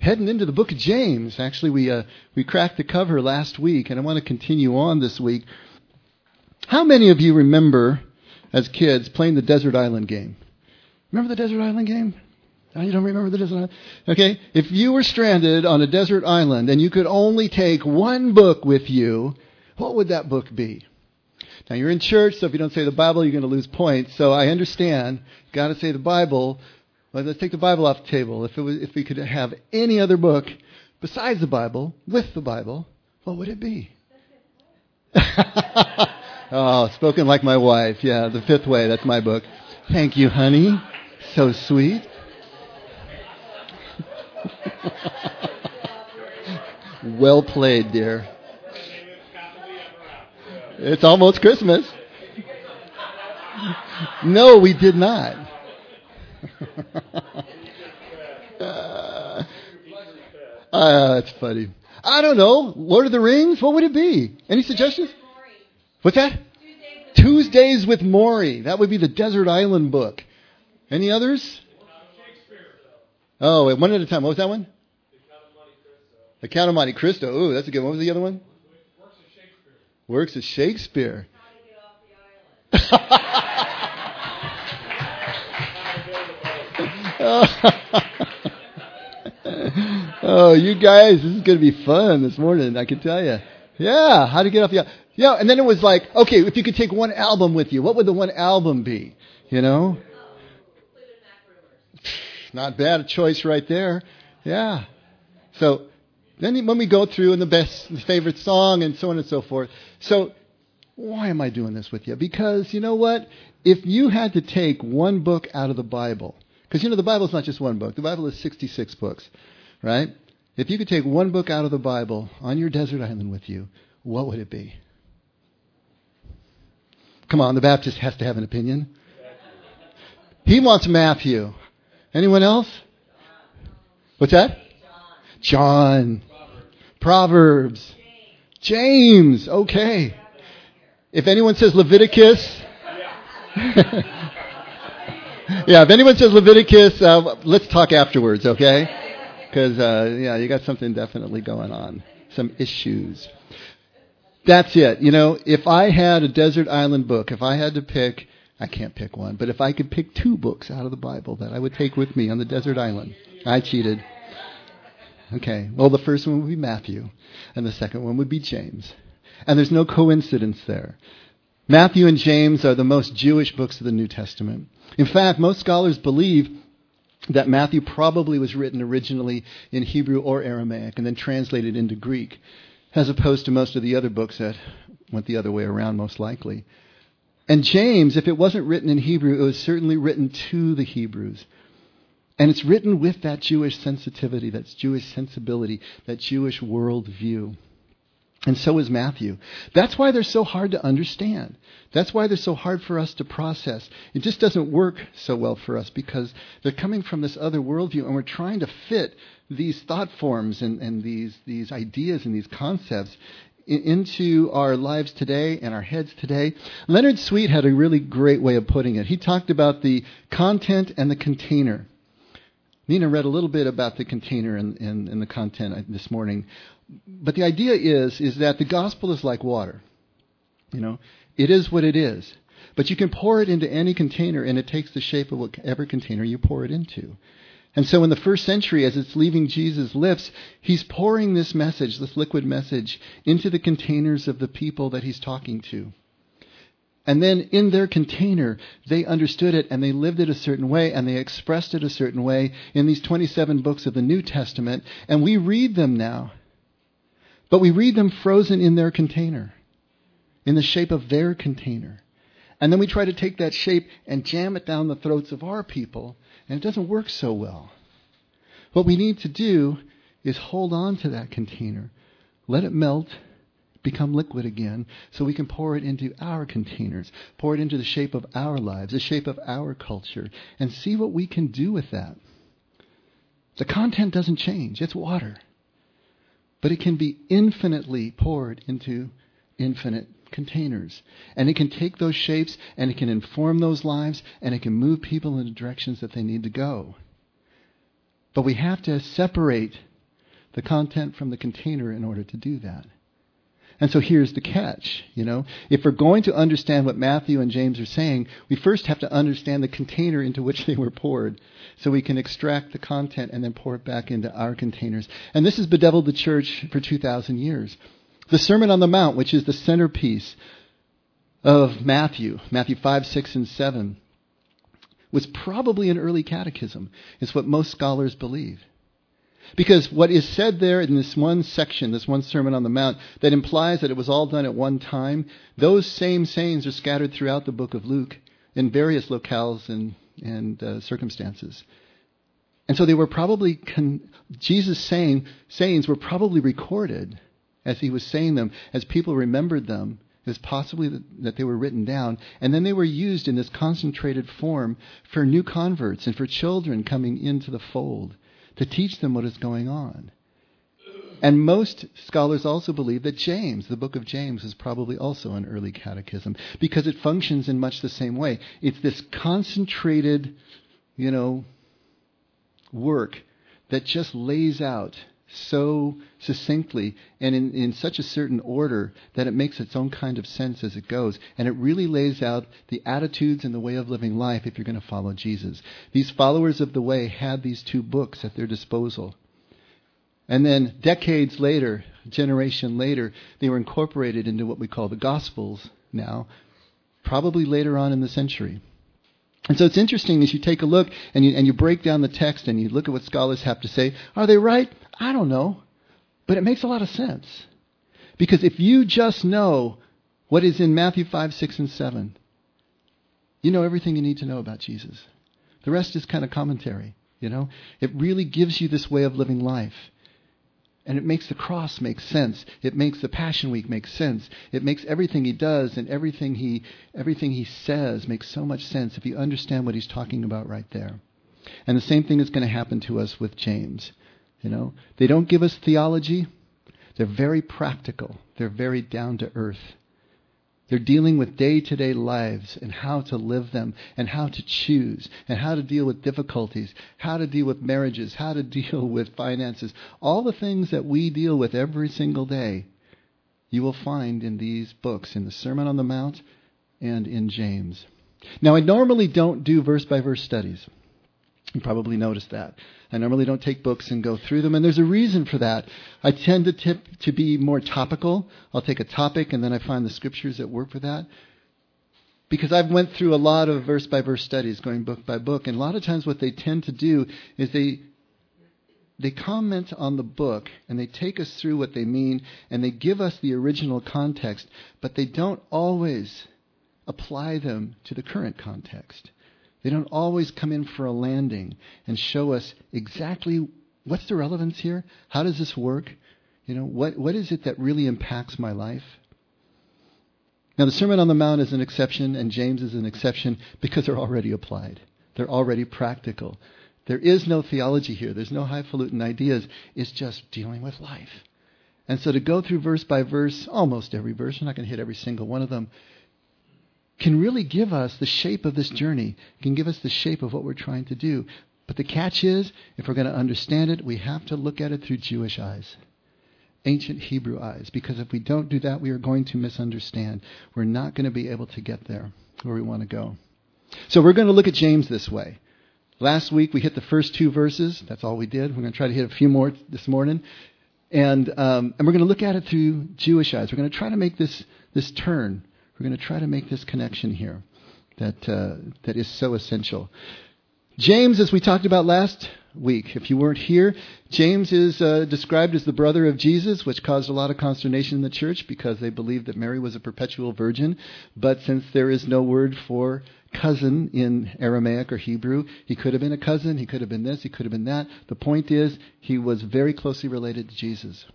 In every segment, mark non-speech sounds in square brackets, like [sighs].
heading into the book of James. Actually, we uh, we cracked the cover last week, and I want to continue on this week. How many of you remember, as kids, playing the Desert Island game? Remember the Desert Island game? Oh, you don't remember the desert island? Okay, if you were stranded on a desert island and you could only take one book with you, what would that book be? Now you're in church, so if you don't say the Bible, you're going to lose points. So I understand. Got to say the Bible. Let's take the Bible off the table. If was, if we could have any other book besides the Bible, with the Bible, what would it be? [laughs] oh, spoken like my wife. Yeah, the fifth way. That's my book. Thank you, honey. So sweet. [laughs] well played, dear. It's almost Christmas. [laughs] No, we did not. Uh, that's funny. I don't know. Lord of the Rings? What would it be? Any suggestions? What's that? Tuesdays with Morrie. That would be the Desert Island book. Any others? Oh, wait, one at a time. What was that one? The Count of Monte Cristo. Ooh, that's a good one. What was the other one? Works of Shakespeare. Works of Shakespeare. [laughs] [laughs] oh, you guys, this is going to be fun this morning, I can tell you. Yeah, how to get off the Yeah, and then it was like, okay, if you could take one album with you, what would the one album be? You know? [sighs] Not bad a choice right there. Yeah. So then when we go through and the best favorite song and so on and so forth. So why am I doing this with you? Because you know what? If you had to take one book out of the Bible, because you know the Bible is not just one book. The Bible is 66 books, right? If you could take one book out of the Bible on your desert island with you, what would it be? Come on, the Baptist has to have an opinion. He wants Matthew. Anyone else? What's that? John. Proverbs. James. Okay. If anyone says Leviticus. [laughs] [laughs] yeah, if anyone says Leviticus, uh, let's talk afterwards, okay? Because, uh, yeah, you got something definitely going on. Some issues. That's it. You know, if I had a desert island book, if I had to pick I can't pick one, but if I could pick two books out of the Bible that I would take with me on the desert island, I cheated. Okay, well, the first one would be Matthew, and the second one would be James. And there's no coincidence there. Matthew and James are the most Jewish books of the New Testament. In fact, most scholars believe that Matthew probably was written originally in Hebrew or Aramaic and then translated into Greek, as opposed to most of the other books that went the other way around, most likely. And James, if it wasn't written in Hebrew, it was certainly written to the Hebrews. And it's written with that Jewish sensitivity, that Jewish sensibility, that Jewish worldview. And so is Matthew. That's why they're so hard to understand. That's why they're so hard for us to process. It just doesn't work so well for us because they're coming from this other worldview and we're trying to fit these thought forms and, and these, these ideas and these concepts into our lives today and our heads today. Leonard Sweet had a really great way of putting it. He talked about the content and the container. Nina read a little bit about the container and, and, and the content this morning. But the idea is, is that the gospel is like water. You know, it is what it is. But you can pour it into any container and it takes the shape of whatever container you pour it into. And so in the first century, as it's leaving Jesus' lips, he's pouring this message, this liquid message, into the containers of the people that he's talking to. And then in their container, they understood it and they lived it a certain way and they expressed it a certain way in these 27 books of the New Testament. And we read them now. But we read them frozen in their container, in the shape of their container. And then we try to take that shape and jam it down the throats of our people and it doesn't work so well. What we need to do is hold on to that container, let it melt, become liquid again, so we can pour it into our containers, pour it into the shape of our lives, the shape of our culture, and see what we can do with that. The content doesn't change, it's water. But it can be infinitely poured into infinite containers. And it can take those shapes and it can inform those lives and it can move people in the directions that they need to go. But we have to separate the content from the container in order to do that. And so here's the catch, you know. If we're going to understand what Matthew and James are saying, we first have to understand the container into which they were poured so we can extract the content and then pour it back into our containers. And this has bedeviled the church for 2,000 years. The Sermon on the Mount, which is the centerpiece of Matthew, Matthew 5, 6, and 7, was probably an early catechism. It's what most scholars believe. Because what is said there in this one section, this one Sermon on the Mount, that implies that it was all done at one time, those same sayings are scattered throughout the book of Luke in various locales and, and uh, circumstances. And so they were probably, con- Jesus' saying, sayings were probably recorded as he was saying them, as people remembered them. It was possibly that they were written down, and then they were used in this concentrated form for new converts and for children coming into the fold to teach them what is going on. And most scholars also believe that James, the book of James, is probably also an early catechism because it functions in much the same way. It's this concentrated, you know, work that just lays out so succinctly and in, in such a certain order that it makes its own kind of sense as it goes. And it really lays out the attitudes and the way of living life if you're going to follow Jesus. These followers of the way had these two books at their disposal. And then decades later, generation later, they were incorporated into what we call the Gospels now, probably later on in the century. And so it's interesting as you take a look and you, and you break down the text and you look at what scholars have to say. Are they right? I don't know. But it makes a lot of sense. Because if you just know what is in Matthew 5, 6, and 7, you know everything you need to know about Jesus. The rest is kind of commentary, you know? It really gives you this way of living life. And it makes the cross make sense. It makes the Passion Week make sense. It makes everything he does and everything he, everything he says make so much sense if you understand what he's talking about right there. And the same thing is going to happen to us with James. You know, they don't give us theology. They're very practical. They're very down to earth. They're dealing with day to day lives and how to live them and how to choose and how to deal with difficulties, how to deal with marriages, how to [laughs] deal with finances. All the things that we deal with every single day, you will find in these books, in the Sermon on the Mount and in James. Now, I normally don't do verse by verse studies. You probably noticed that. I normally don't take books and go through them, and there's a reason for that. I tend to tip to be more topical. I'll take a topic and then I find the scriptures that work for that. Because I've went through a lot of verse by verse studies, going book by book, and a lot of times what they tend to do is they they comment on the book and they take us through what they mean and they give us the original context, but they don't always apply them to the current context. They don't always come in for a landing and show us exactly what's the relevance here? How does this work? You know, what, what is it that really impacts my life? Now, the Sermon on the Mount is an exception, and James is an exception because they're already applied. They're already practical. There is no theology here. There's no highfalutin ideas. It's just dealing with life. And so to go through verse by verse, almost every verse, we're not going to hit every single one of them, can really give us the shape of this journey, can give us the shape of what we're trying to do. But the catch is, if we're going to understand it, we have to look at it through Jewish eyes, ancient Hebrew eyes, because if we don't do that, we are going to misunderstand. We're not going to be able to get there where we want to go. So we're going to look at James this way. Last week we hit the first two verses. That's all we did. We're going to try to hit a few more this morning. And, um, and we're going to look at it through Jewish eyes. We're going to try to make this, this turn we're going to try to make this connection here that, uh, that is so essential. James, as we talked about last week, if you weren't here, James is uh, described as the brother of Jesus, which caused a lot of consternation in the church because they believed that Mary was a perpetual virgin. But since there is no word for cousin in Aramaic or Hebrew, he could have been a cousin, he could have been this, he could have been that. The point is, he was very closely related to Jesus.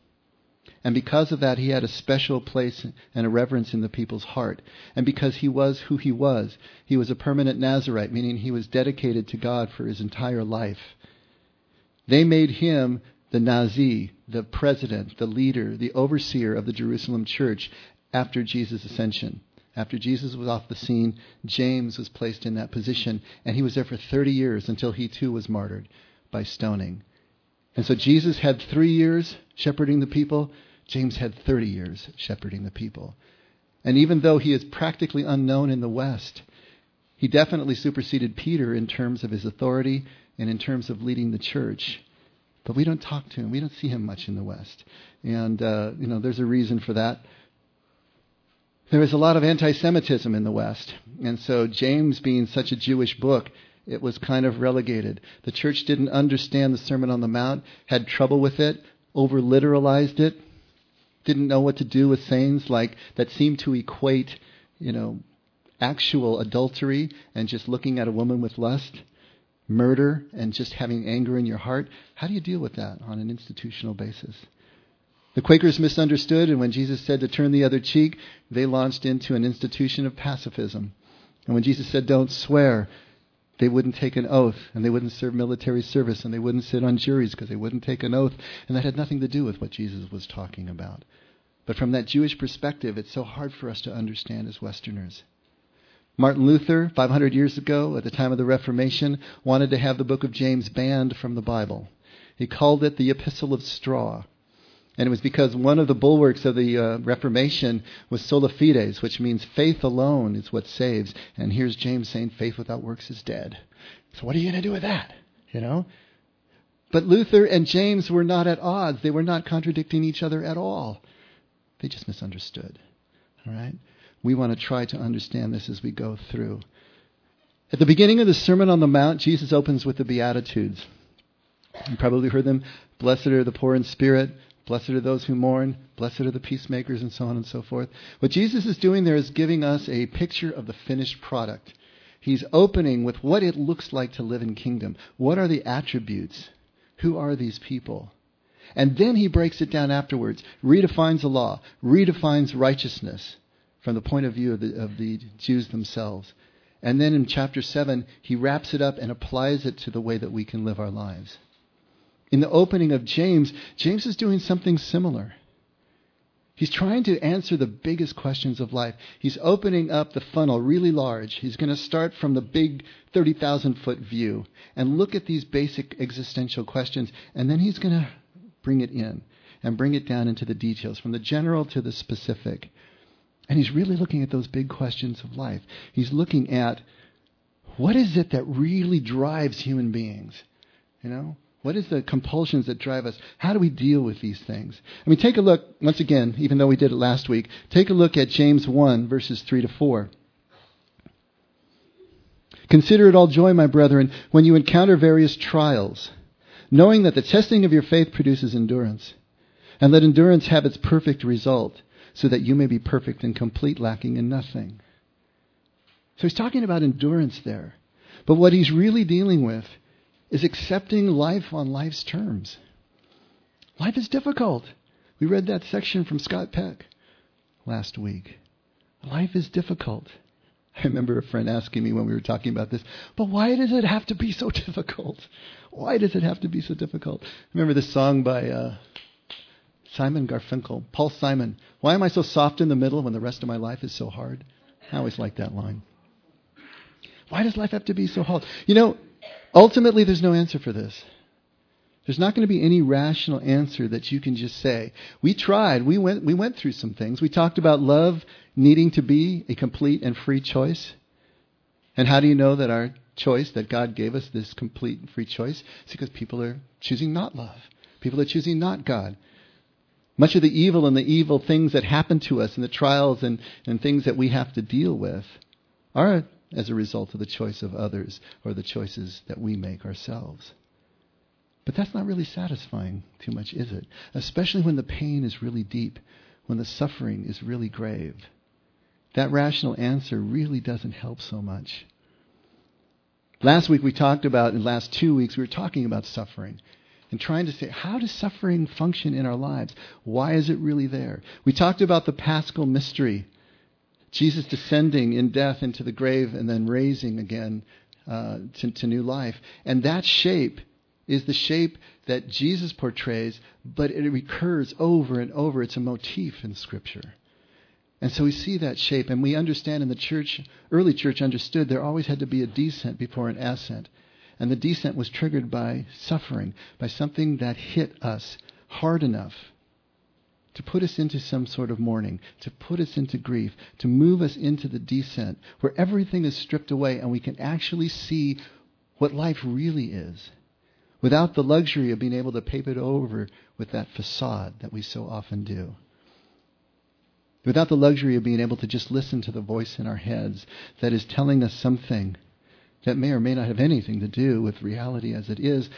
And because of that, he had a special place and a reverence in the people's heart. And because he was who he was, he was a permanent Nazarite, meaning he was dedicated to God for his entire life. They made him the Nasi, the president, the leader, the overseer of the Jerusalem church after Jesus' ascension. After Jesus was off the scene, James was placed in that position, and he was there for 30 years until he too was martyred by stoning. And so Jesus had three years shepherding the people. James had 30 years shepherding the people. And even though he is practically unknown in the West, he definitely superseded Peter in terms of his authority and in terms of leading the church. But we don't talk to him. We don't see him much in the West. And, uh, you know, there's a reason for that. There is a lot of anti Semitism in the West. And so, James being such a Jewish book, it was kind of relegated. The church didn't understand the Sermon on the Mount, had trouble with it, over literalized it, didn't know what to do with sayings like that seemed to equate, you know, actual adultery and just looking at a woman with lust, murder and just having anger in your heart. How do you deal with that on an institutional basis? The Quakers misunderstood, and when Jesus said to turn the other cheek, they launched into an institution of pacifism. And when Jesus said, don't swear, they wouldn't take an oath, and they wouldn't serve military service, and they wouldn't sit on juries because they wouldn't take an oath. And that had nothing to do with what Jesus was talking about. But from that Jewish perspective, it's so hard for us to understand as Westerners. Martin Luther, 500 years ago, at the time of the Reformation, wanted to have the book of James banned from the Bible. He called it the Epistle of Straw. And it was because one of the bulwarks of the uh, Reformation was sola fides, which means faith alone is what saves. And here's James saying faith without works is dead. So what are you going to do with that? You know? But Luther and James were not at odds. They were not contradicting each other at all. They just misunderstood. All right? We want to try to understand this as we go through. At the beginning of the Sermon on the Mount, Jesus opens with the Beatitudes. You probably heard them. Blessed are the poor in spirit. Blessed are those who mourn. Blessed are the peacemakers, and so on and so forth. What Jesus is doing there is giving us a picture of the finished product. He's opening with what it looks like to live in kingdom. What are the attributes? Who are these people? And then he breaks it down afterwards, redefines the law, redefines righteousness from the point of view of the, of the Jews themselves. And then in chapter 7, he wraps it up and applies it to the way that we can live our lives. In the opening of James, James is doing something similar. He's trying to answer the biggest questions of life. He's opening up the funnel really large. He's going to start from the big 30,000 foot view and look at these basic existential questions, and then he's going to bring it in and bring it down into the details, from the general to the specific. And he's really looking at those big questions of life. He's looking at what is it that really drives human beings? You know? What is the compulsions that drive us? How do we deal with these things? I mean, take a look, once again, even though we did it last week, take a look at James 1, verses 3 to 4. Consider it all joy, my brethren, when you encounter various trials knowing that the testing of your faith produces endurance. And let endurance have its perfect result, so that you may be perfect and complete, lacking in nothing. So he's talking about endurance there. But what he's really dealing with is accepting life on life's terms. Life is difficult. We read that section from Scott Peck last week. Life is difficult. I remember a friend asking me when we were talking about this, but why does it have to be so [laughs] difficult? Why does it have to be so difficult? I remember this song by uh, Simon Garfunkel, Paul Simon. Why am I so soft in the middle when the rest of my life is so hard? I always like that line. Why does life have to be so hard? You know, ultimately, there's no answer for this. There's not going to be any rational answer that you can just say. We tried. We went, we went through some things. We talked about love needing to be a complete and free choice. And how do you know that our choice, that God gave us this complete and free choice? It's because people are choosing not love. People are choosing not God. Much of the evil and the evil things that happen to us and the trials and, and things that we have to deal with are as a result of the choice of others or the choices that we make ourselves. But that's not really satisfying too much, is it? Especially when the pain is really deep, when the suffering is really grave. That rational answer really doesn't help so much. Last week we talked about, in the last two weeks, we were talking about suffering and trying to say, how does suffering function in our lives? Why is it really there? We talked about the paschal mystery Jesus descending in death into the grave and then raising again uh, to, to new life. And that shape is the shape that Jesus portrays, but it recurs over and over. It's a motif in Scripture. And so we see that shape, and we understand in the church, early church understood there always had to be a descent before an ascent. And the descent was triggered by suffering, by something that hit us hard enough to put us into some sort of mourning, to put us into grief, to move us into the descent, where everything is stripped away and we can actually see what life really is, without the luxury of being able to paper it over with that facade that we so often do. Without the luxury of being able to just listen to the voice in our heads that is telling us something that may or may not have anything to do with reality as it is,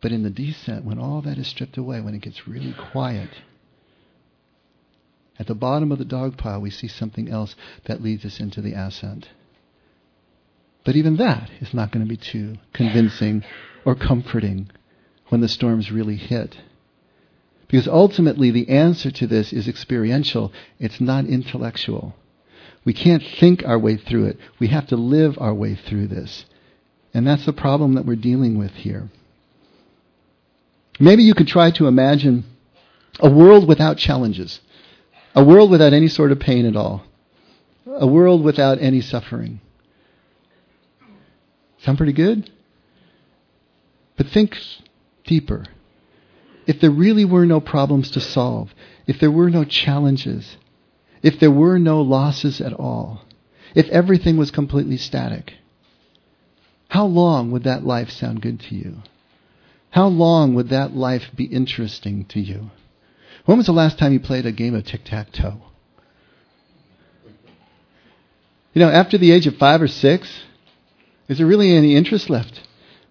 but in the descent, when all that is stripped away, when it gets really quiet, at the bottom of the dog pile, we see something else that leads us into the ascent. But even that is not going to be too convincing or comforting when the storms really hit. Because ultimately, the answer to this is experiential, it's not intellectual. We can't think our way through it. We have to live our way through this. And that's the problem that we're dealing with here. Maybe you could try to imagine a world without challenges. A world without any sort of pain at all. A world without any suffering. Sound pretty good? But think deeper. If there really were no problems to solve, if there were no challenges, if there were no losses at all, if everything was completely static, how long would that life sound good to you? How long would that life be interesting to you? When was the last time you played a game of tic tac toe? You know, after the age of five or six, is there really any interest left?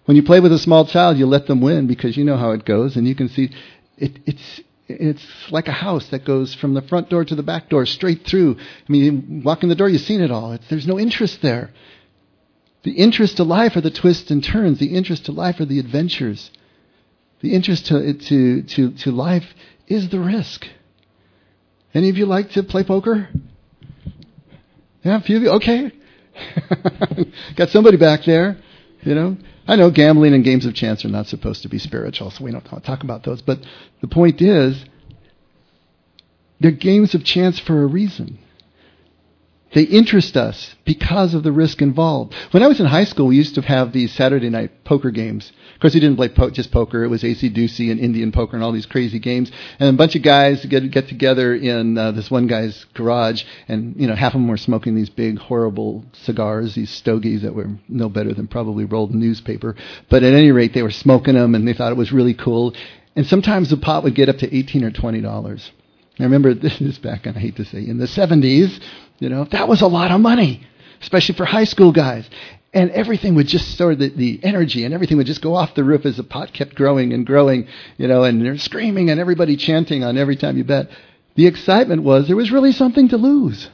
When you play with a small child, you let them win because you know how it goes, and you can see it, it's it's like a house that goes from the front door to the back door straight through. I mean, you walk in the door, you've seen it all. It's, there's no interest there. The interest to life are the twists and turns. The interest to life are the adventures. The interest to, to, to, to life is the risk. Any of you like to play poker? Yeah, a few of you. Okay. [laughs] Got somebody back there, you know. I know gambling and games of chance are not supposed to be spiritual, so we don't talk about those. But the point is, they're games of chance for a reason. They interest us because of the risk involved. When I was in high school, we used to have these Saturday night poker games. Of course, we didn't play po- just poker. It was acey-deucey and Indian poker and all these crazy games. And a bunch of guys get, get together in uh, this one guy's garage, and you know, half of them were smoking these big, horrible cigars, these stogies that were no better than probably rolled newspaper. But at any rate, they were smoking them, and they thought it was really cool. And sometimes the pot would get up to eighteen or twenty dollars. I remember [laughs] this is back, and I hate to say, in the 70s, you know, that was a lot of money, especially for high school guys. And everything would just sort of the, the energy and everything would just go off the roof as the pot kept growing and growing, you know, and they're screaming and everybody chanting on every time you bet. The excitement was there was really something to lose.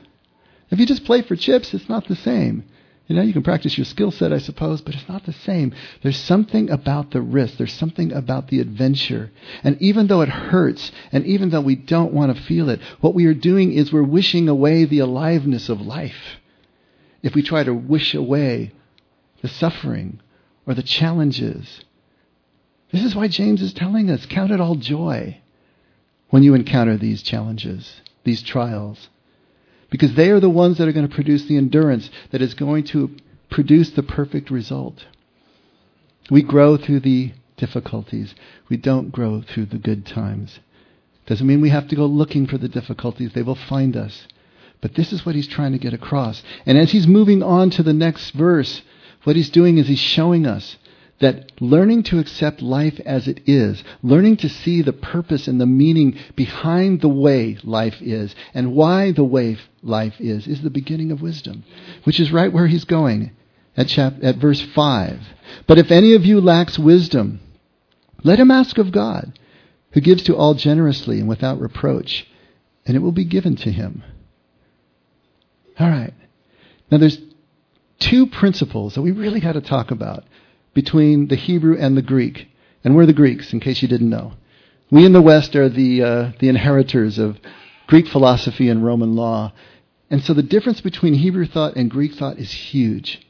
If you just play for chips, it's not the same. You know, you can practice your skill set, I suppose, but it's not the same. There's something about the risk. There's something about the adventure. And even though it hurts, and even though we don't want to feel it, what we are doing is we're wishing away the aliveness of life. If we try to wish away the suffering or the challenges. This is why James is telling us count it all joy when you encounter these challenges, these trials because they are the ones that are going to produce the endurance that is going to produce the perfect result. We grow through the difficulties. We don't grow through the good times. Doesn't mean we have to go looking for the difficulties. They will find us. But this is what he's trying to get across. And as he's moving on to the next verse, what he's doing is he's showing us that learning to accept life as it is, learning to see the purpose and the meaning behind the way life is and why the way life is, is the beginning of wisdom, which is right where he's going at, chap- at verse 5. But if any of you lacks wisdom, let him ask of God, who gives to all generously and without reproach, and it will be given to him. All right. Now there's two principles that we really got to talk about between the Hebrew and the Greek. And we're the Greeks, in case you didn't know. We in the West are the, uh, the inheritors of Greek philosophy and Roman law. And so the difference between Hebrew thought and Greek thought is huge.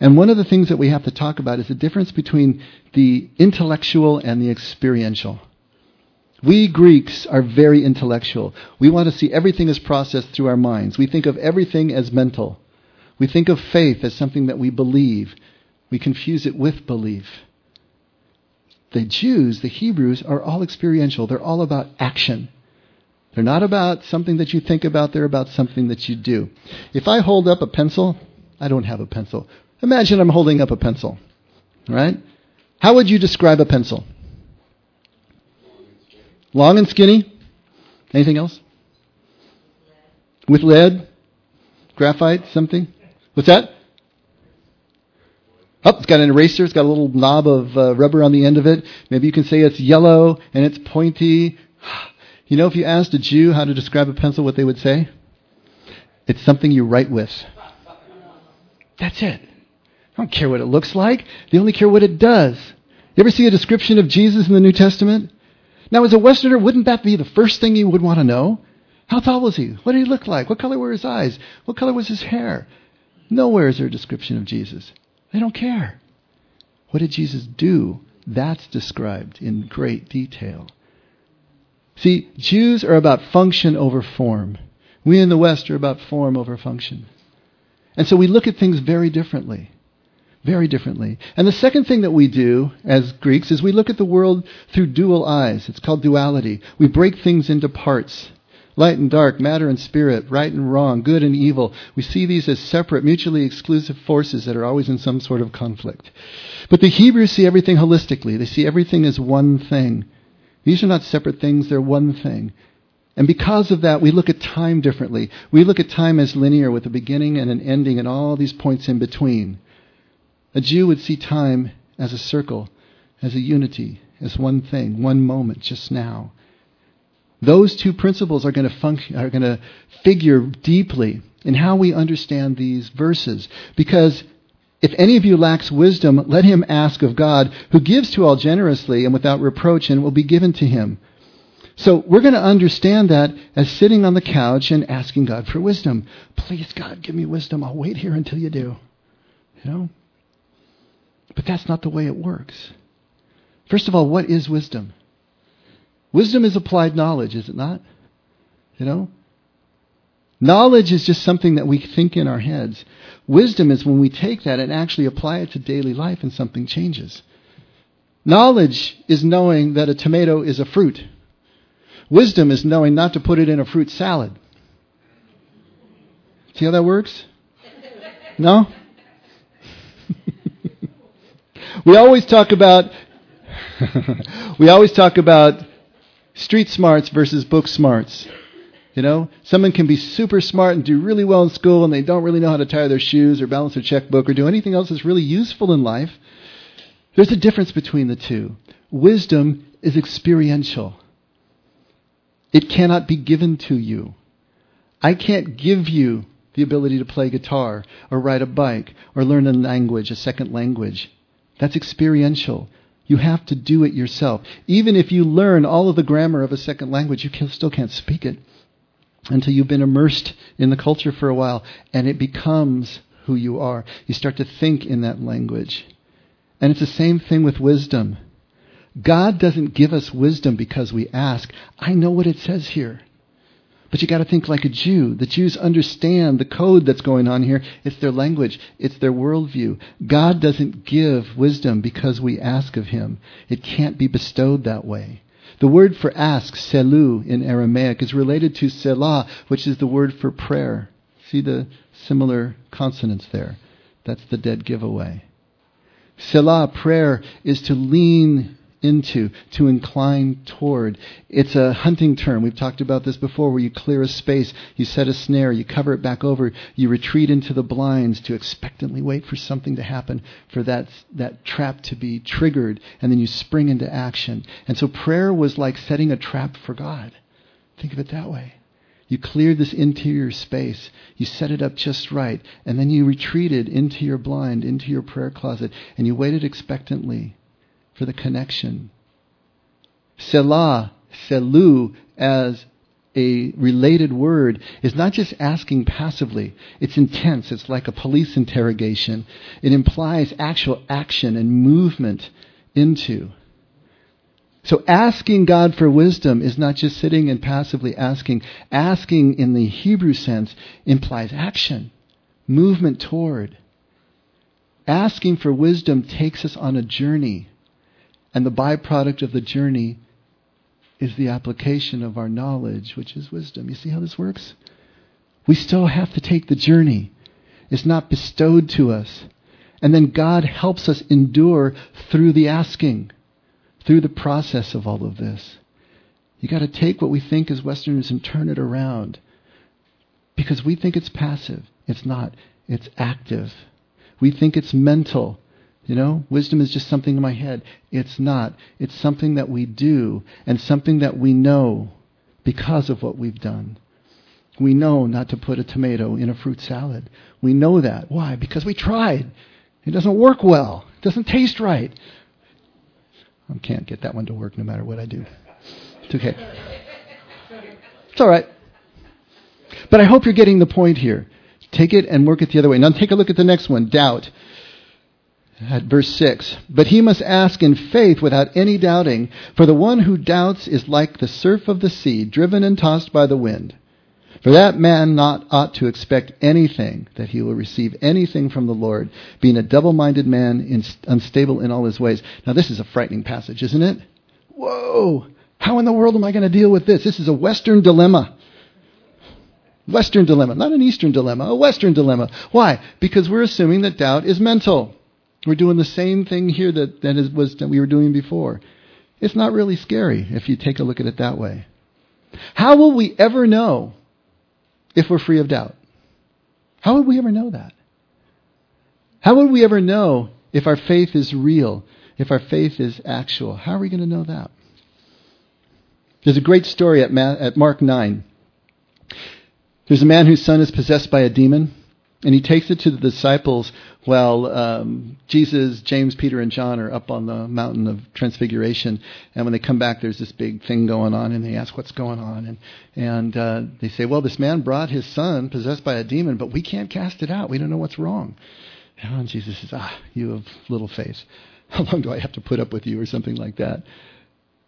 And one of the things that we have to talk about is the difference between the intellectual and the experiential. We Greeks are very intellectual. We want to see everything as processed through our minds. We think of everything as mental. We think of faith as something that we believe. We confuse it with belief. The Jews, the Hebrews, are all experiential. They're all about action. They're not about something that you think about, they're about something that you do. If I hold up a pencil, I don't have a pencil. Imagine I'm holding up a pencil, right? How would you describe a pencil? Long and skinny? Anything else? With lead? Graphite? Something? What's that? Oh, it's got an eraser. It's got a little knob of uh, rubber on the end of it. Maybe you can say it's yellow and it's pointy. [sighs] You know, if you asked a Jew how to describe a pencil, what they would say? It's something you write with. That's it. I don't care what it looks like. They only care what it does. You ever see a description of Jesus in the New Testament? Now, as a Westerner, wouldn't that be the first thing you would want to know? How tall was he? What did he look like? What color were his eyes? What color was his hair? Nowhere is there a description of Jesus. They don't care. What did Jesus do? That's described in great detail. See, Jews are about function over form. We in the West are about form over function. And so we look at things very differently. Very differently. And the second thing that we do as Greeks is we look at the world through dual eyes. It's called duality. We break things into parts light and dark, matter and spirit, right and wrong, good and evil. We see these as separate, mutually exclusive forces that are always in some sort of conflict. But the Hebrews see everything holistically. They see everything as one thing. These are not separate things, they're one thing. And because of that, we look at time differently. We look at time as linear with a beginning and an ending and all these points in between. A Jew would see time as a circle, as a unity, as one thing, one moment, just now. Those two principles are going to function, are going to figure deeply in how we understand these verses. Because if any of you lacks wisdom, let him ask of God, who gives to all generously and without reproach, and will be given to him. So we're going to understand that as sitting on the couch and asking God for wisdom. Please, God, give me wisdom. I'll wait here until you do. You know? But that's not the way it works. First of all, what is wisdom? Wisdom is applied knowledge, is it not? You know? Knowledge is just something that we think in our heads. Wisdom is when we take that and actually apply it to daily life and something changes. Knowledge is knowing that a tomato is a fruit. Wisdom is knowing not to put it in a fruit salad. See how that works? No? [laughs] we always talk about [laughs] we always talk about street smarts versus book smarts. You know, someone can be super smart and do really well in school and they don't really know how to tie their shoes or balance their checkbook or do anything else that's really useful in life. There's a difference between the two. Wisdom is experiential. It cannot be given to you. I can't give you the ability to play guitar or ride a bike or learn a language, a second language. That's experiential. You have to do it yourself. Even if you learn all of the grammar of a second language, you can, still can't speak it until you've been immersed in the culture for a while and it becomes who you are. You start to think in that language. And it's the same thing with wisdom. God doesn't give us wisdom because we ask. I know what it says here. But you got to think like a Jew. The Jews understand the code that's going on here. It's their language, it's their worldview. God doesn't give wisdom because we ask of Him. It can't be bestowed that way. The word for ask, selu in Aramaic, is related to selah, which is the word for prayer. See the similar consonants there? That's the dead giveaway. Selah, prayer, is to lean into, to incline toward. It's a hunting term. We've talked about this before where you clear a space, you set a snare, you cover it back over, you retreat into the blinds to expectantly wait for something to happen, for that, that trap to be triggered, and then you spring into action. And so prayer was like setting a trap for God. Think of it that way. You cleared this interior space. You set it up just right. And then you retreated into your blind, into your prayer closet, and you waited expectantly for the connection. Selah, selu, as a related word is not just asking passively. It's intense. It's like a police interrogation. It implies actual action and movement into. So asking God for wisdom is not just sitting and passively asking. Asking in the Hebrew sense implies action, movement toward. Asking for wisdom takes us on a journey. And the byproduct of the journey is the application of our knowledge, which is wisdom. You see how this works? We still have to take the journey. It's not bestowed to us. And then God helps us endure through the asking, through the process of all of this. You got to take what we think as Westerners and turn it around. Because we think it's passive. It's not. It's active. We think it's mental. You know, wisdom is just something in my head. It's not. It's something that we do and something that we know because of what we've done. We know not to put a tomato in a fruit salad. We know that. Why? Because we tried. It doesn't work well. It doesn't taste right. I can't get that one to work no matter what I do. It's okay. It's all right. But I hope you're getting the point here. Take it and work it the other way. Now take a look at the next one doubt. At verse 6. But he must ask in faith without any doubting, for the one who doubts is like the surf of the sea, driven and tossed by the wind. For that man not ought to expect anything, that he will receive anything from the Lord, being a double minded man, unstable in all his ways. Now, this is a frightening passage, isn't it? Whoa! How in the world am I going to deal with this? This is a Western dilemma. Western dilemma, not an Eastern dilemma, a Western dilemma. Why? Because we're assuming that doubt is mental. We're doing the same thing here that, that is, was that we were doing before. It's not really scary if you take a look at it that way. How will we ever know if we're free of doubt? How would we ever know that? How would we ever know if our faith is real, if our faith is actual? How are we going to know that? There's a great story at, Ma- at Mark 9. There's a man whose son is possessed by a demon, and he takes it to the disciples while um, Jesus, James, Peter, and John are up on the mountain of Transfiguration. And when they come back, there's this big thing going on, and they ask what's going on. And, and uh, they say, Well, this man brought his son possessed by a demon, but we can't cast it out. We don't know what's wrong. And Jesus says, Ah, you have little faith. [laughs] How long do I have to put up with you, or something like that?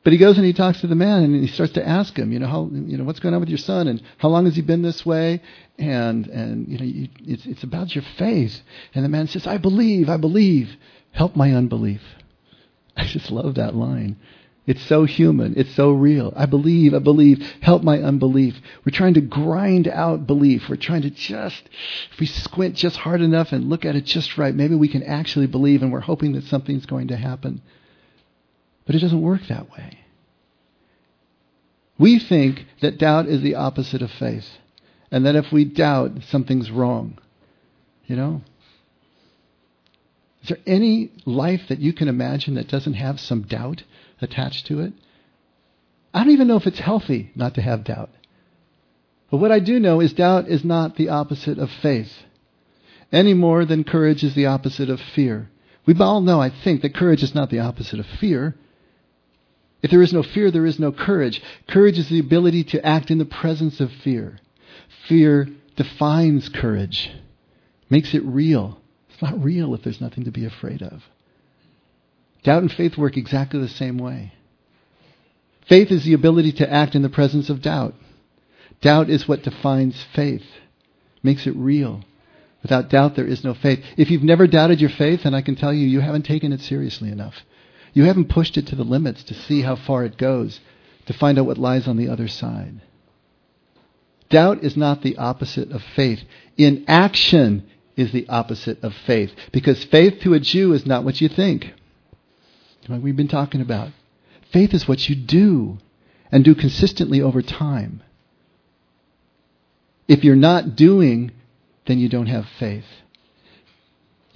But he goes and he talks to the man and he starts to ask him, you know, how, you know, what's going on with your son and how long has he been this way? And, and, you know, you, it's, it's about your faith. And the man says, I believe, I believe. Help my unbelief. [laughs] I just love that line. It's so human. It's so real. I believe, I believe. Help my unbelief. We're trying to grind out belief. We're trying to just, if we squint just hard enough and look at it just right, maybe we can actually believe and we're hoping that something's going to happen. But it doesn't work that way. We think that doubt is the opposite of faith, and that if we doubt, something's wrong. You know? Is there any life that you can imagine that doesn't have some doubt attached to it? I don't even know if it's healthy not to have doubt. But what I do know is doubt is not the opposite of faith, any more than courage is the opposite of fear. We all know, I think, that courage is not the opposite of fear. If there is no fear, there is no courage. Courage is the ability to act in the presence of fear. Fear defines courage, makes it real. It's not real if there's nothing to be afraid of. Doubt and faith work exactly the same way. Faith is the ability to act in the presence of doubt. Doubt is what defines faith, makes it real. Without doubt, there is no faith. If you've never doubted your faith, then I can tell you, you haven't taken it seriously enough. You haven't pushed it to the limits to see how far it goes, to find out what lies on the other side. Doubt is not the opposite of faith. Inaction is the opposite of faith. Because faith to a Jew is not what you think. Like we've been talking about. Faith is what you do and do consistently over time. If you're not doing, then you don't have faith.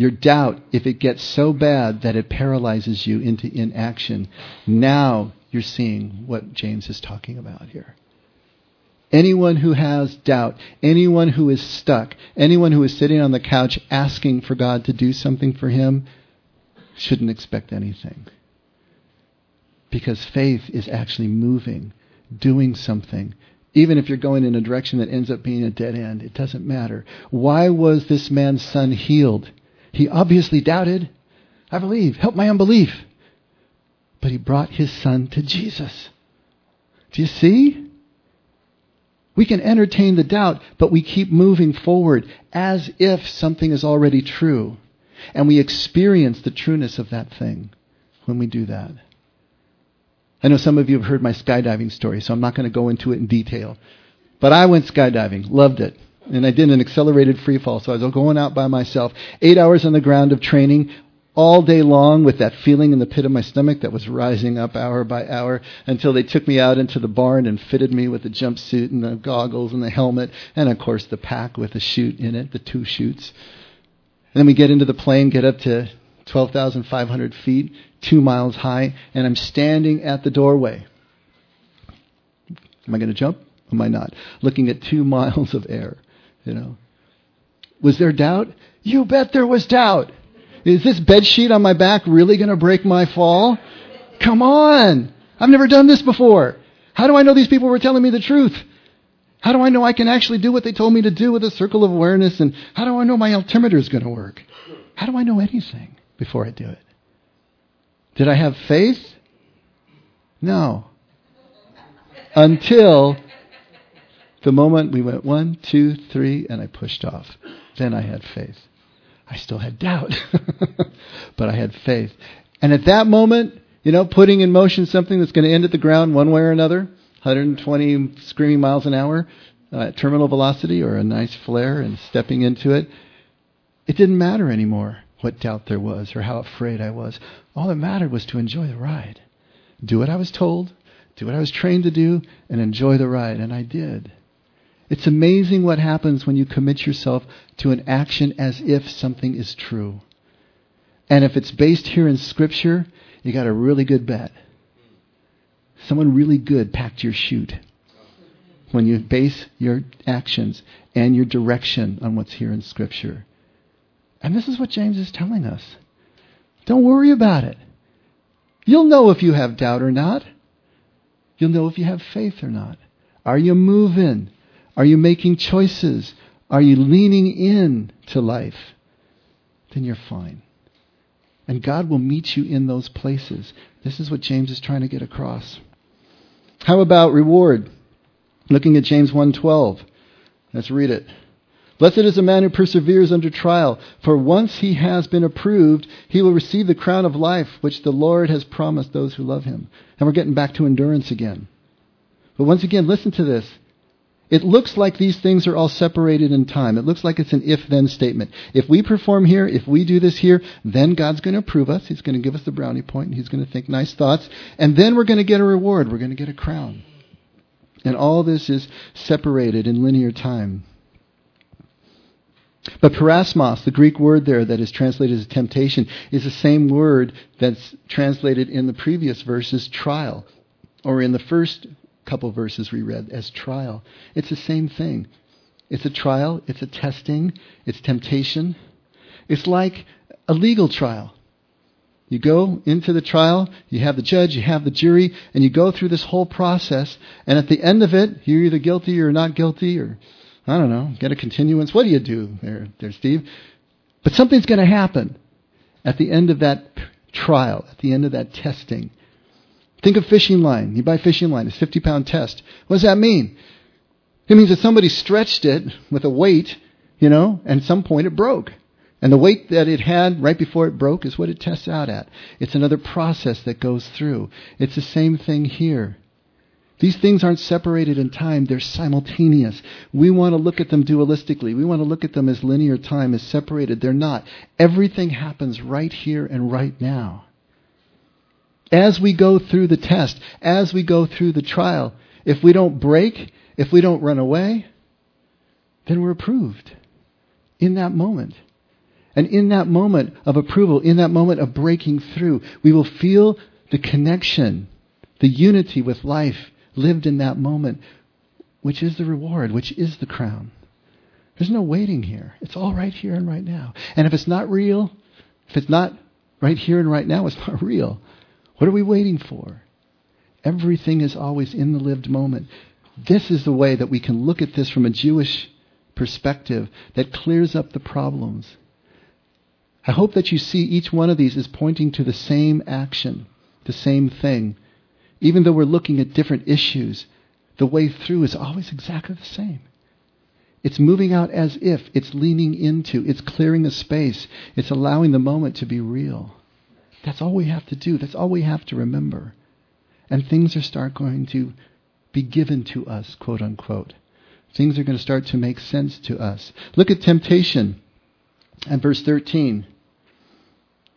Your doubt, if it gets so bad that it paralyzes you into inaction, now you're seeing what James is talking about here. Anyone who has doubt, anyone who is stuck, anyone who is sitting on the couch asking for God to do something for him, shouldn't expect anything. Because faith is actually moving, doing something. Even if you're going in a direction that ends up being a dead end, it doesn't matter. Why was this man's son healed? He obviously doubted. I believe. Help my unbelief. But he brought his son to Jesus. Do you see? We can entertain the doubt, but we keep moving forward as if something is already true. And we experience the trueness of that thing when we do that. I know some of you have heard my skydiving story, so I'm not going to go into it in detail. But I went skydiving, loved it. And I did an accelerated free fall, so I was going out by myself. Eight hours on the ground of training, all day long with that feeling in the pit of my stomach that was rising up hour by hour until they took me out into the barn and fitted me with the jumpsuit and the goggles and the helmet and of course the pack with the chute in it, the two chutes. And then we get into the plane, get up to 12,500 feet, two miles high, and I'm standing at the doorway. Am I going to jump? Am I not? Looking at two [laughs] miles of air, you know. Was there doubt? You bet there was doubt. Is this bed sheet on my back really going to break my fall? Come on. I've never done this before. How do I know these people were telling me the truth? How do I know I can actually do what they told me to do with a circle of awareness? And how do I know my altimeter is going to work? How do I know anything before I do it? Did I have faith? No. Until the moment we went one, two, three, and I pushed off. Then I had faith. I still had doubt, [laughs] but I had faith. And at that moment, you know, putting in motion something that's going to end at the ground one way or another, 120 screaming miles an hour uh, at terminal velocity or a nice flare and stepping into it, it didn't matter anymore what doubt there was or how afraid I was. All that mattered was to enjoy the ride. Do what I was told, do what I was trained to do, and enjoy the ride. And I did. It's amazing what happens when you commit yourself to an action as if something is true. And if it's based here in Scripture, you got a really good bet. Someone really good packed your chute when you base your actions and your direction on what's here in Scripture. And this is what James is telling us. Don't worry about it. You'll know if you have doubt or not. You'll know if you have faith or not. Are you moving? Are you making choices? Are you leaning in to life? Then you're fine. And God will meet you in those places. This is what James is trying to get across. How about reward? Looking at James 1:12. Let's read it. Blessed is the man who perseveres under trial, for once he has been approved, he will receive the crown of life which the Lord has promised those who love him. And we're getting back to endurance again. But once again, listen to this. It looks like these things are all separated in time. It looks like it's an if then statement. If we perform here, if we do this here, then God's going to approve us. He's going to give us the brownie point, and He's going to think nice thoughts. And then we're going to get a reward. We're going to get a crown. And all this is separated in linear time. But peirasmos, the Greek word there that is translated as temptation, is the same word that's translated in the previous verses, trial, or in the first couple verses we read as trial. It's the same thing. It's a trial, it's a testing, it's temptation. It's like a legal trial. You go into the trial, you have the judge, you have the jury, and you go through this whole process, and at the end of it, you're either guilty or not guilty, or I don't know, get a continuance. What do you do there, there Steve? But something's going to happen at the end of that trial, at the end of that testing. Think of fishing line. You buy fishing line, it's 50 pound test. What does that mean? It means that somebody stretched it with a weight, you know, and at some point it broke. And the weight that it had right before it broke is what it tests out at. It's another process that goes through. It's the same thing here. These things aren't separated in time, they're simultaneous. We want to look at them dualistically. We want to look at them as linear time, as separated. They're not. Everything happens right here and right now as we go through the test, as we go through the trial, if we don't break, if we don't run away, then we're approved in that moment. And in that moment of approval, in that moment of breaking through, we will feel the connection, the unity with life lived in that moment, which is the reward, which is the crown. There's no waiting here. It's all right here and right now. And if it's not real, if it's not right here and right now, it's not [laughs] real. What are we waiting for? Everything is always in the lived moment. This is the way that we can look at this from a Jewish perspective that clears up the problems. I hope that you see each one of these is pointing to the same action, the same thing. Even though we're looking at different issues, the way through is always exactly the same. It's moving out as if. It's leaning into. It's clearing a space. It's allowing the moment to be real. That's all we have to do. That's all we have to remember. And things are start going to be given to us, quote unquote. Things are going to start to make sense to us. Look at temptation and verse 13.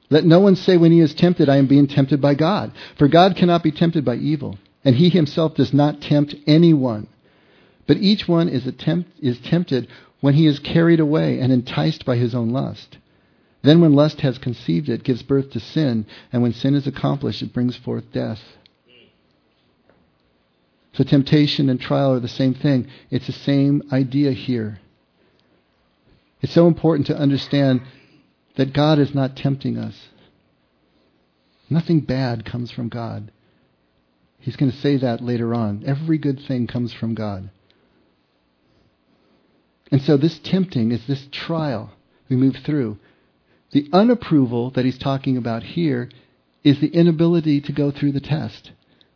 Let no one say when he is tempted, I am being tempted by God. For God cannot be tempted by evil, and he himself does not tempt anyone. But each one is, attempt, is tempted when he is carried away and enticed by his own lust. Then, when lust has conceived it, gives birth to sin, and when sin is accomplished, it brings forth death. So, temptation and trial are the same thing. It's the same idea here. It's so important to understand that God is not tempting us. Nothing bad comes from God. He's going to say that later on. Every good thing comes from God. And so this tempting is this trial we move through. The unapproval that he's talking about here is the inability to go through the test.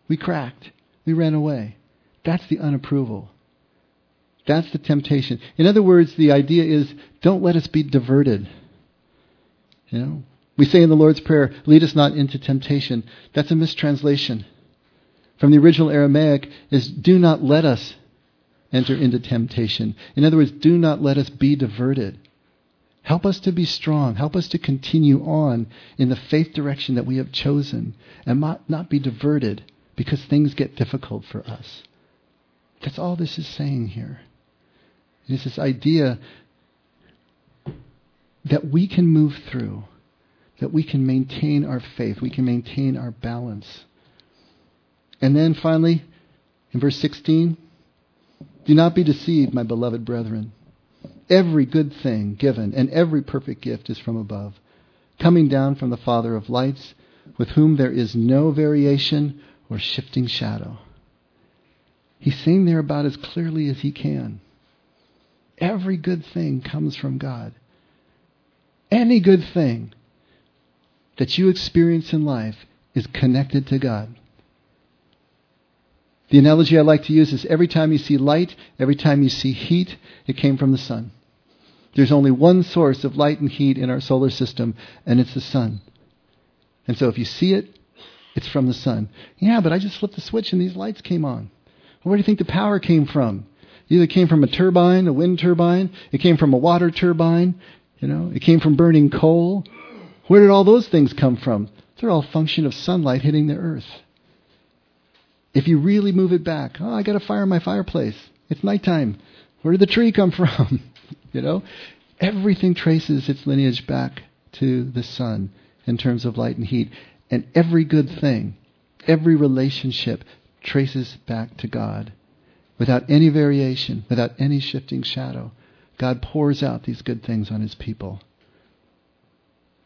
We cracked. We ran away. That's the unapproval. That's the temptation. In other words, the idea is don't let us be diverted. You know, we say in the Lord's Prayer, lead us not into temptation. That's a mistranslation. From the original Aramaic is do not let us enter into temptation. In other words, do not let us be diverted. Help us to be strong. Help us to continue on in the faith direction that we have chosen and not, not be diverted because things get difficult for us. That's all this is saying here. It is this idea that we can move through, that we can maintain our faith, we can maintain our balance. And then finally, in verse 16, do not be deceived, my beloved brethren. Every good thing given and every perfect gift is from above, coming down from the Father of lights, with whom there is no variation or shifting shadow. He's saying there about as clearly as he can. Every good thing comes from God. Any good thing that you experience in life is connected to God. The analogy I like to use is every time you see light, every time you see heat, it came from the sun. There's only one source of light and heat in our solar system, and it's the sun. And so if you see it, it's from the sun. Yeah, but I just flipped the switch and these lights came on. Where do you think the power came from? It either came from a turbine, a wind turbine, it came from a water turbine, you know, it came from burning coal. Where did all those things come from? They're all function of sunlight hitting the earth. If you really move it back, oh, I got a fire in my fireplace. It's nighttime. Where did the tree come [laughs] from? You know, everything traces its lineage back to the sun in terms of light and heat. And every good thing, every relationship traces back to God without any variation, without any shifting shadow. God pours out these good things on his people.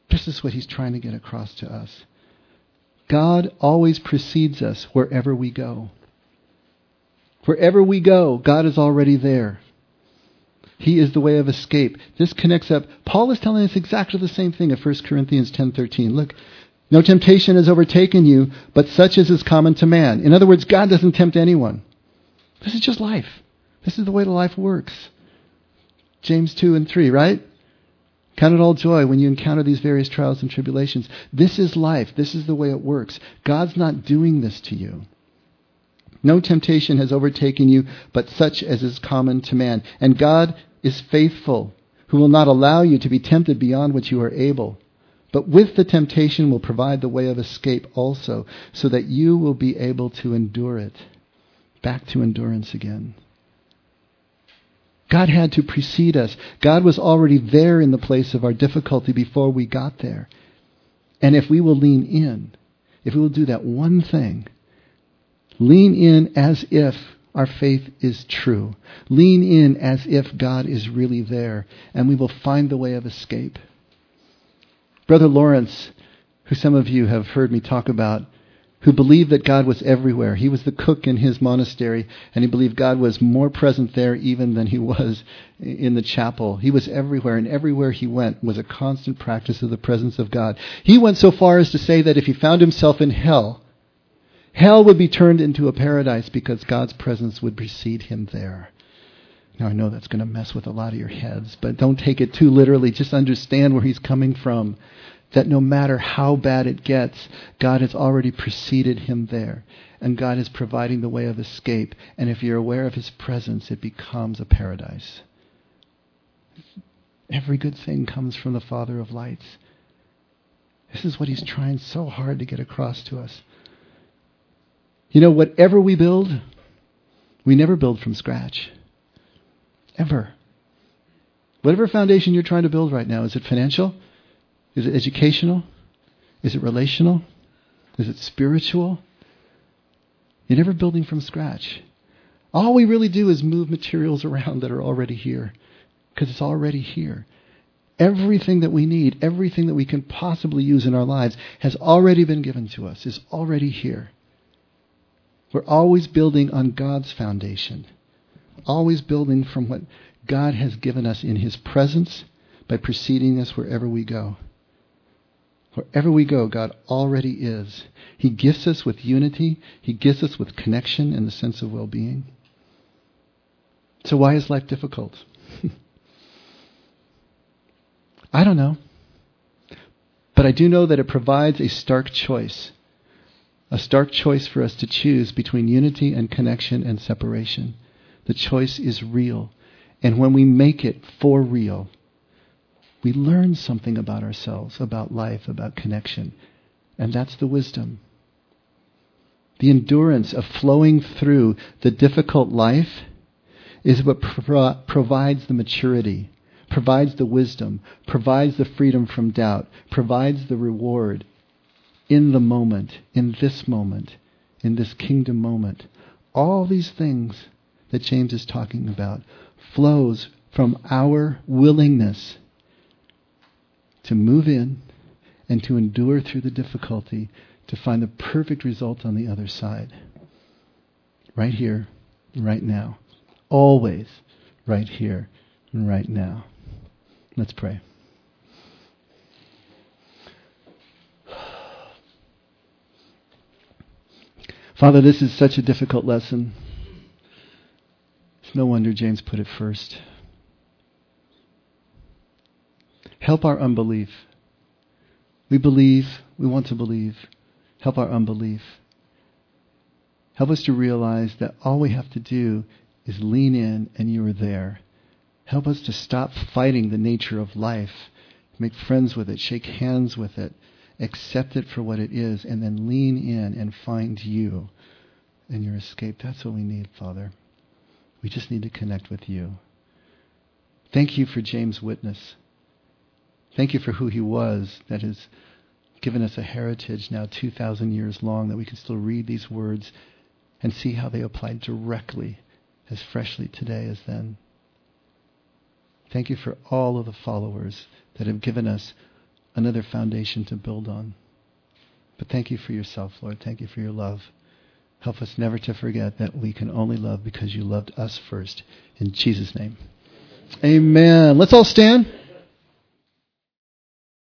This is what he's trying to get across to us. God always precedes us wherever we go. Wherever we go, God is already there. He is the way of escape. This connects up. Paul is telling us exactly the same thing in 1 Corinthians 10:13. Look, no temptation has overtaken you, but such as is common to man. In other words, God doesn't tempt anyone. This is just life. This is the way the life works. James 2 and 3, right? Count it all joy when you encounter these various trials and tribulations. This is life. This is the way it works. God's not doing this to you. No temptation has overtaken you, but such as is common to man. And God is faithful, who will not allow you to be tempted beyond what you are able. But with the temptation will provide the way of escape also, so that you will be able to endure it. Back to endurance again. God had to precede us. God was already there in the place of our difficulty before we got there. And if we will lean in, if we will do that one thing, lean in as if our faith is true. Lean in as if God is really there, and we will find the way of escape. Brother Lawrence, who some of you have heard me talk about, who believed that God was everywhere. He was the cook in his monastery, and he believed God was more present there even than he was in the chapel. He was everywhere, and everywhere he went was a constant practice of the presence of God. He went so far as to say that if he found himself in hell, hell would be turned into a paradise because God's presence would precede him there. Now, I know that's going to mess with a lot of your heads, but don't take it too literally. Just understand where he's coming from. That no matter how bad it gets, God has already preceded him there. And God is providing the way of escape. And if you're aware of his presence, it becomes a paradise. Every good thing comes from the Father of lights. This is what he's trying so hard to get across to us. You know, whatever we build, we never build from scratch. Ever. Whatever foundation you're trying to build right now, is it financial? Is it educational? Is it relational? Is it spiritual? You're never building from scratch. All we really do is move materials [laughs] around that are already here because it's already here. Everything that we need, everything that we can possibly use in our lives has already been given to us, is already here. We're always building on God's foundation, always building from what God has given us in His presence by preceding us wherever we go. Wherever we go, God already is. He gifts us with unity, He gifts us with connection and the sense of well being. So, why is life difficult? [laughs] I don't know. But I do know that it provides a stark choice. A stark choice for us to choose between unity and connection and separation. The choice is real. And when we make it for real, we learn something about ourselves, about life, about connection. And that's the wisdom. The endurance of flowing through the difficult life is what pro- provides the maturity provides the wisdom, provides the freedom from doubt, provides the reward in the moment, in this moment, in this kingdom moment. All these things that James is talking about flows from our willingness to move in and to endure through the difficulty to find the perfect result on the other side. Right here, right now. Always right here, right now. Let's pray. Father, this is such a difficult lesson. It's no wonder James put it first. Help our unbelief. We believe, we want to believe. Help our unbelief. Help us to realize that all we have to do is lean in and you are there. Help us to stop fighting the nature of life, make friends with it, shake hands with it, accept it for what it is, and then lean in and find you in your escape. That's what we need, Father. We just need to connect with you. Thank you for James' witness. Thank you for who he was that has given us a heritage now 2,000 years long that we can still read these words and see how they apply directly as freshly today as then. Thank you for all of the followers that have given us another foundation to build on. But thank you for yourself, Lord. Thank you for your love. Help us never to forget that we can only love because you loved us first. In Jesus' name. Amen. Let's all stand.